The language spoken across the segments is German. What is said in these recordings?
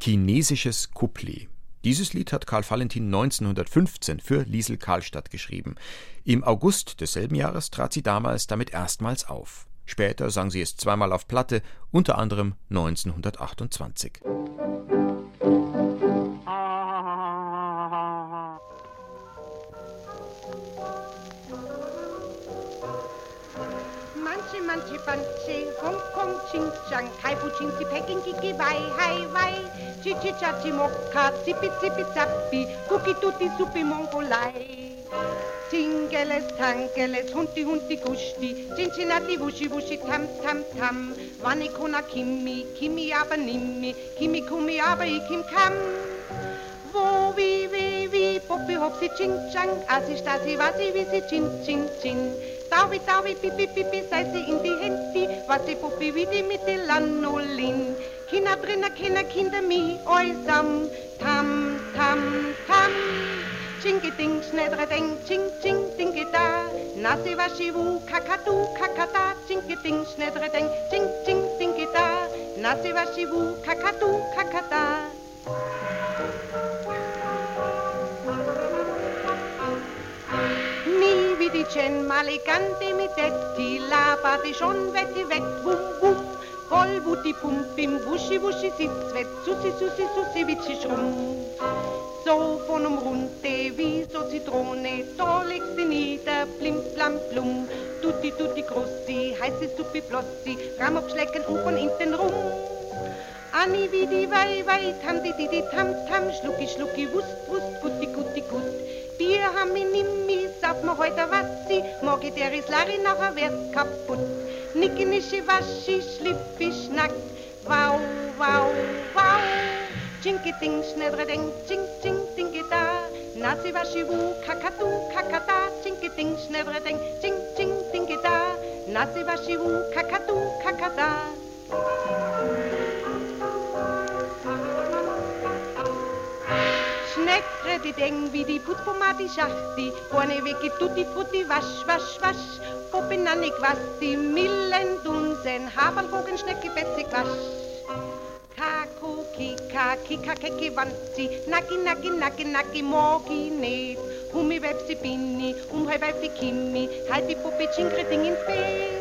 Chinesisches Couplet. Dieses Lied hat Karl Valentin 1915 für Liesel Karlstadt geschrieben. Im August desselben Jahres trat sie damals damit erstmals auf. Später sang sie es zweimal auf Platte, unter anderem 1928. manche Banche, Hongkong, Xinjiang, Kaifu, Xinzi, Peking, Kiki, Wai, Hai, Wai, Chichi, Chachi, Mokka, Zipi, Zipi, Zappi, Kuki, Tutti, Suppi, Mongolei. Tingeles, Tangeles, Hunti, Hunti, Gusti, Cincinnati, Wuschi, Wuschi, Tam, Tam, Tam, Wanikona, Kimi, Kimi, aber Nimmi, Kimi, Kumi, aber Ikim, Kam. Wo, wie, wie, wie, Poppi, Hopsi, Ching, Chang, Asi, Stasi, Wasi, Wisi, Chin, Chin, Chin. Taui, taui, pipi, pipi, sei sie in die Hände, was die Puppi wie die mit der Lanolin. Kinder drinnen, Kinder, Kinder, mi, oisam, tam, tam, tam. Chingi ding, schnedre ding, ching, ching, dinge da. Nasi waschi wu, kakadu, kakata, chingi ding, schnedre ding, ching, ching, dinge da. Nasi waschi wu, kakadu, kakata. Cen Malegante mit Detti, laberte schon wetti wett, wum wum, voll wutti pump im Wuschi Wuschi sitzt wett, sussi sussi sussi witschi schrumm. So von um runde wie so Zitrone, da legst sie nieder, plim plam plum, tutti tutti grossi, heiße Suppi blossi, Ramopschlecken und von hinten rum. Anni wie die Wei Wei, tam di di di tam tam, schlucki schlucki, wust wust, gutti gutti gut, Bier haben wir nimmi, sagt mir heute was sie, morgen der ist nachher wird kaputt. Nicki nischi waschi, schlippi schnack, wow, wow, wow. Chinki ding, schnellere ding, ching, ching, dingi da. Nasi waschi wu, kakadu, kakada, chinki ding, schnellere ding, ching, ching, dingi da. Nasi waschi wu, kakadu, kakada. Die Deng wie die Putzpomade Schachti, vorne weg tutti frutti, wasch, wasch, wasch. Poppen was, die Millen Dunsen, Haferlbogen, Schnecke, Betzig, wasch. Kako, Kika, Kika, Keki, Wanzi, Naki, Naki, Naki, Naki, Morgi, Net. Humi, Websi, Binni, Umhai, Weifi, Kimi, die Puppe, Chinkre, Ding ins Bett.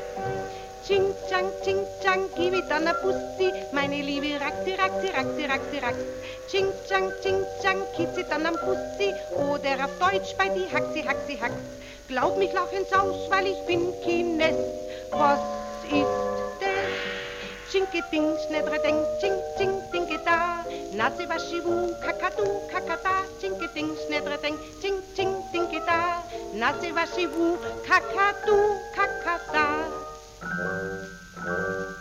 Chang, ching, chang, gib it an a Pussy, meine Liebe, raxi, raxi, raxi, raxi, rax. Ching, chang, ching, chang, kitz it an am Pussy, oder auf Deutsch bei die Haxi, Haxi, Hax. Glaub mich, lach ins Haus, weil ich bin Kines. Was ist das? Chinke, ding, schnedre, ding, ching, ching, dinge da. Nase, waschi, wu, kakadu, kakada, chinke, ding, schnedre, ding, ching, ching, dinge da. Nase, waschi, wu, kakadu, kakada. Thank you.